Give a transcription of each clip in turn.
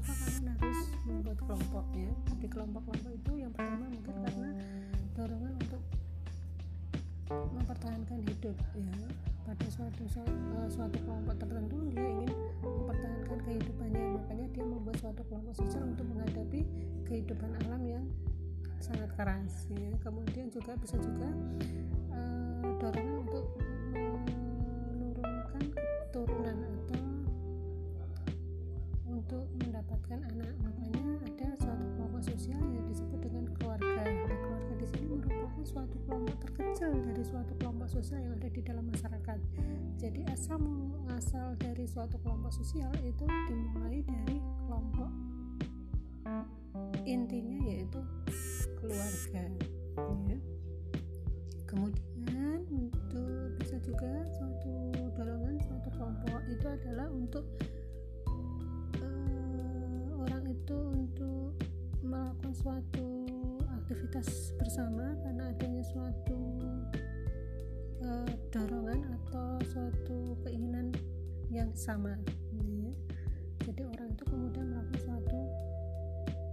kenapa? Kalian harus membuat kelompok ya di kelompok-kelompok itu yang pertama mungkin karena dorongan untuk mempertahankan hidup ya. Pada suatu uh, suatu kelompok tertentu dia ingin mempertahankan kehidupannya. Makanya dia membuat suatu kelompok sosial untuk menghadapi kehidupan alam yang sangat keras ya. Kemudian juga bisa juga uh, dorongan mendapatkan anak makanya ada suatu kelompok sosial yang disebut dengan keluarga nah, keluarga di sini merupakan suatu kelompok terkecil dari suatu kelompok sosial yang ada di dalam masyarakat jadi asal asal dari suatu kelompok sosial itu dimulai dari kelompok intinya yaitu keluarga ya. kemudian untuk bisa juga suatu dorongan suatu kelompok itu adalah untuk itu untuk melakukan suatu aktivitas bersama karena adanya suatu uh, dorongan atau suatu keinginan yang sama ya. jadi orang itu kemudian melakukan suatu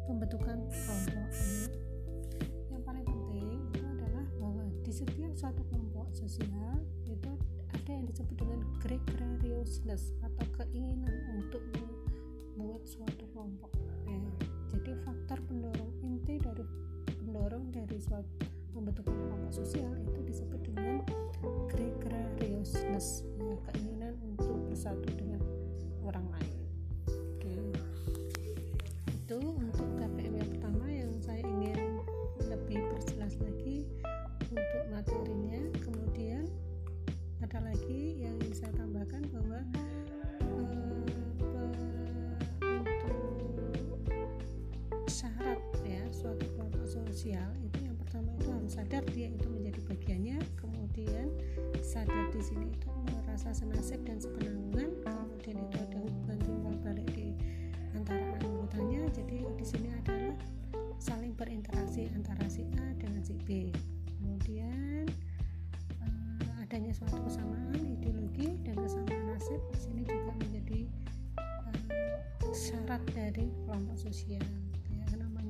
pembentukan kelompok ya. yang paling penting itu adalah bahwa di setiap suatu kelompok sosial itu ada yang disebut dengan gregariousness atau keinginan untuk membuat suatu kelompok ya. jadi faktor pendorong inti dari pendorong dari suatu pembentukan kelompok sosial itu disebut dengan gregariousness sadar dia itu menjadi bagiannya kemudian sadar di sini itu merasa senasib dan sepenanggungan kemudian itu ada hubungan timbal balik di antara anggotanya. Jadi di sini adalah saling berinteraksi antara si A dengan si B. Kemudian uh, adanya suatu kesamaan ideologi dan kesamaan nasib di sini juga menjadi uh, syarat dari kelompok sosial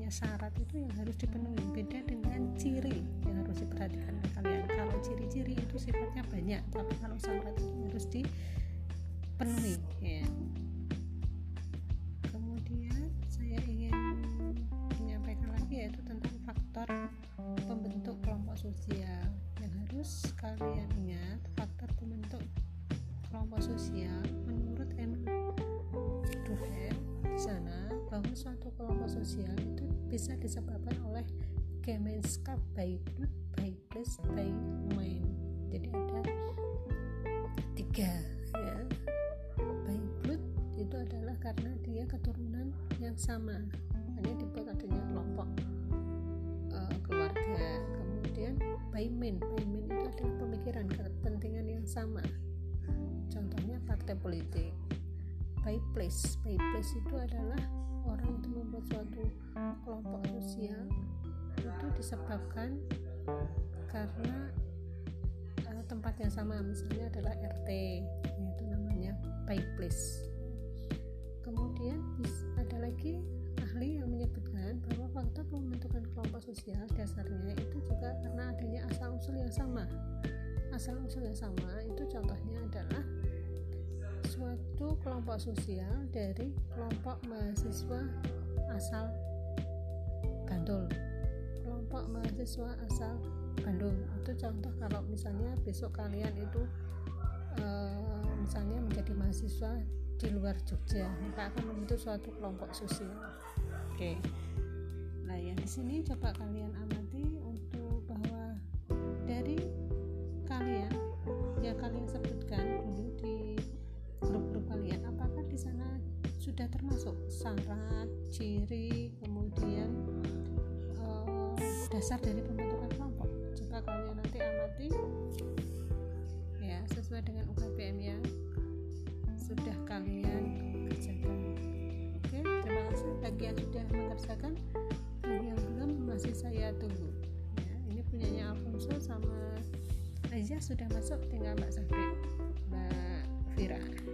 syarat itu yang harus dipenuhi. Beda dengan ciri yang harus diperhatikan oleh kalian. Kalau ciri-ciri itu sifatnya banyak tapi kalau syarat itu harus dipenuhi ya. Kemudian saya ingin menyampaikan lagi yaitu tentang faktor pembentuk kelompok sosial. Yang harus kalian ingat faktor pembentuk kelompok sosial bahwa suatu kelompok sosial itu bisa disebabkan oleh Gemeinskap by blood, by place, by mind. Jadi ada tiga ya. By blood itu adalah karena dia keturunan yang sama. Hanya dibuat adanya kelompok uh, keluarga. Kemudian by mind, by mind itu adalah pemikiran kepentingan yang sama. Contohnya partai politik. By place, by place itu adalah orang itu membuat suatu kelompok sosial itu disebabkan karena uh, tempat yang sama misalnya adalah RT yaitu namanya by place. Kemudian ada lagi ahli yang menyebutkan bahwa faktor pembentukan kelompok sosial dasarnya itu juga karena adanya asal usul yang sama. Asal usul yang sama itu contohnya adalah suatu kelompok sosial dari kelompok mahasiswa asal Bantul kelompok mahasiswa asal Bandung. Itu contoh kalau misalnya besok kalian itu e, misalnya menjadi mahasiswa di luar Jogja maka akan membentuk suatu kelompok sosial. Oke. Nah yang di sini coba kalian amati syarat ciri kemudian uh, dasar dari pembentukan kelompok. Coba kalian nanti amati. Ya sesuai dengan UKBM yang sudah kalian kerjakan. Oke terima kasih bagi yang sudah mengerjakan. Bagi yang belum masih saya tunggu. Ya, ini punyanya Alfonso sama Aja sudah masuk tinggal Mbak Safri Mbak Fira.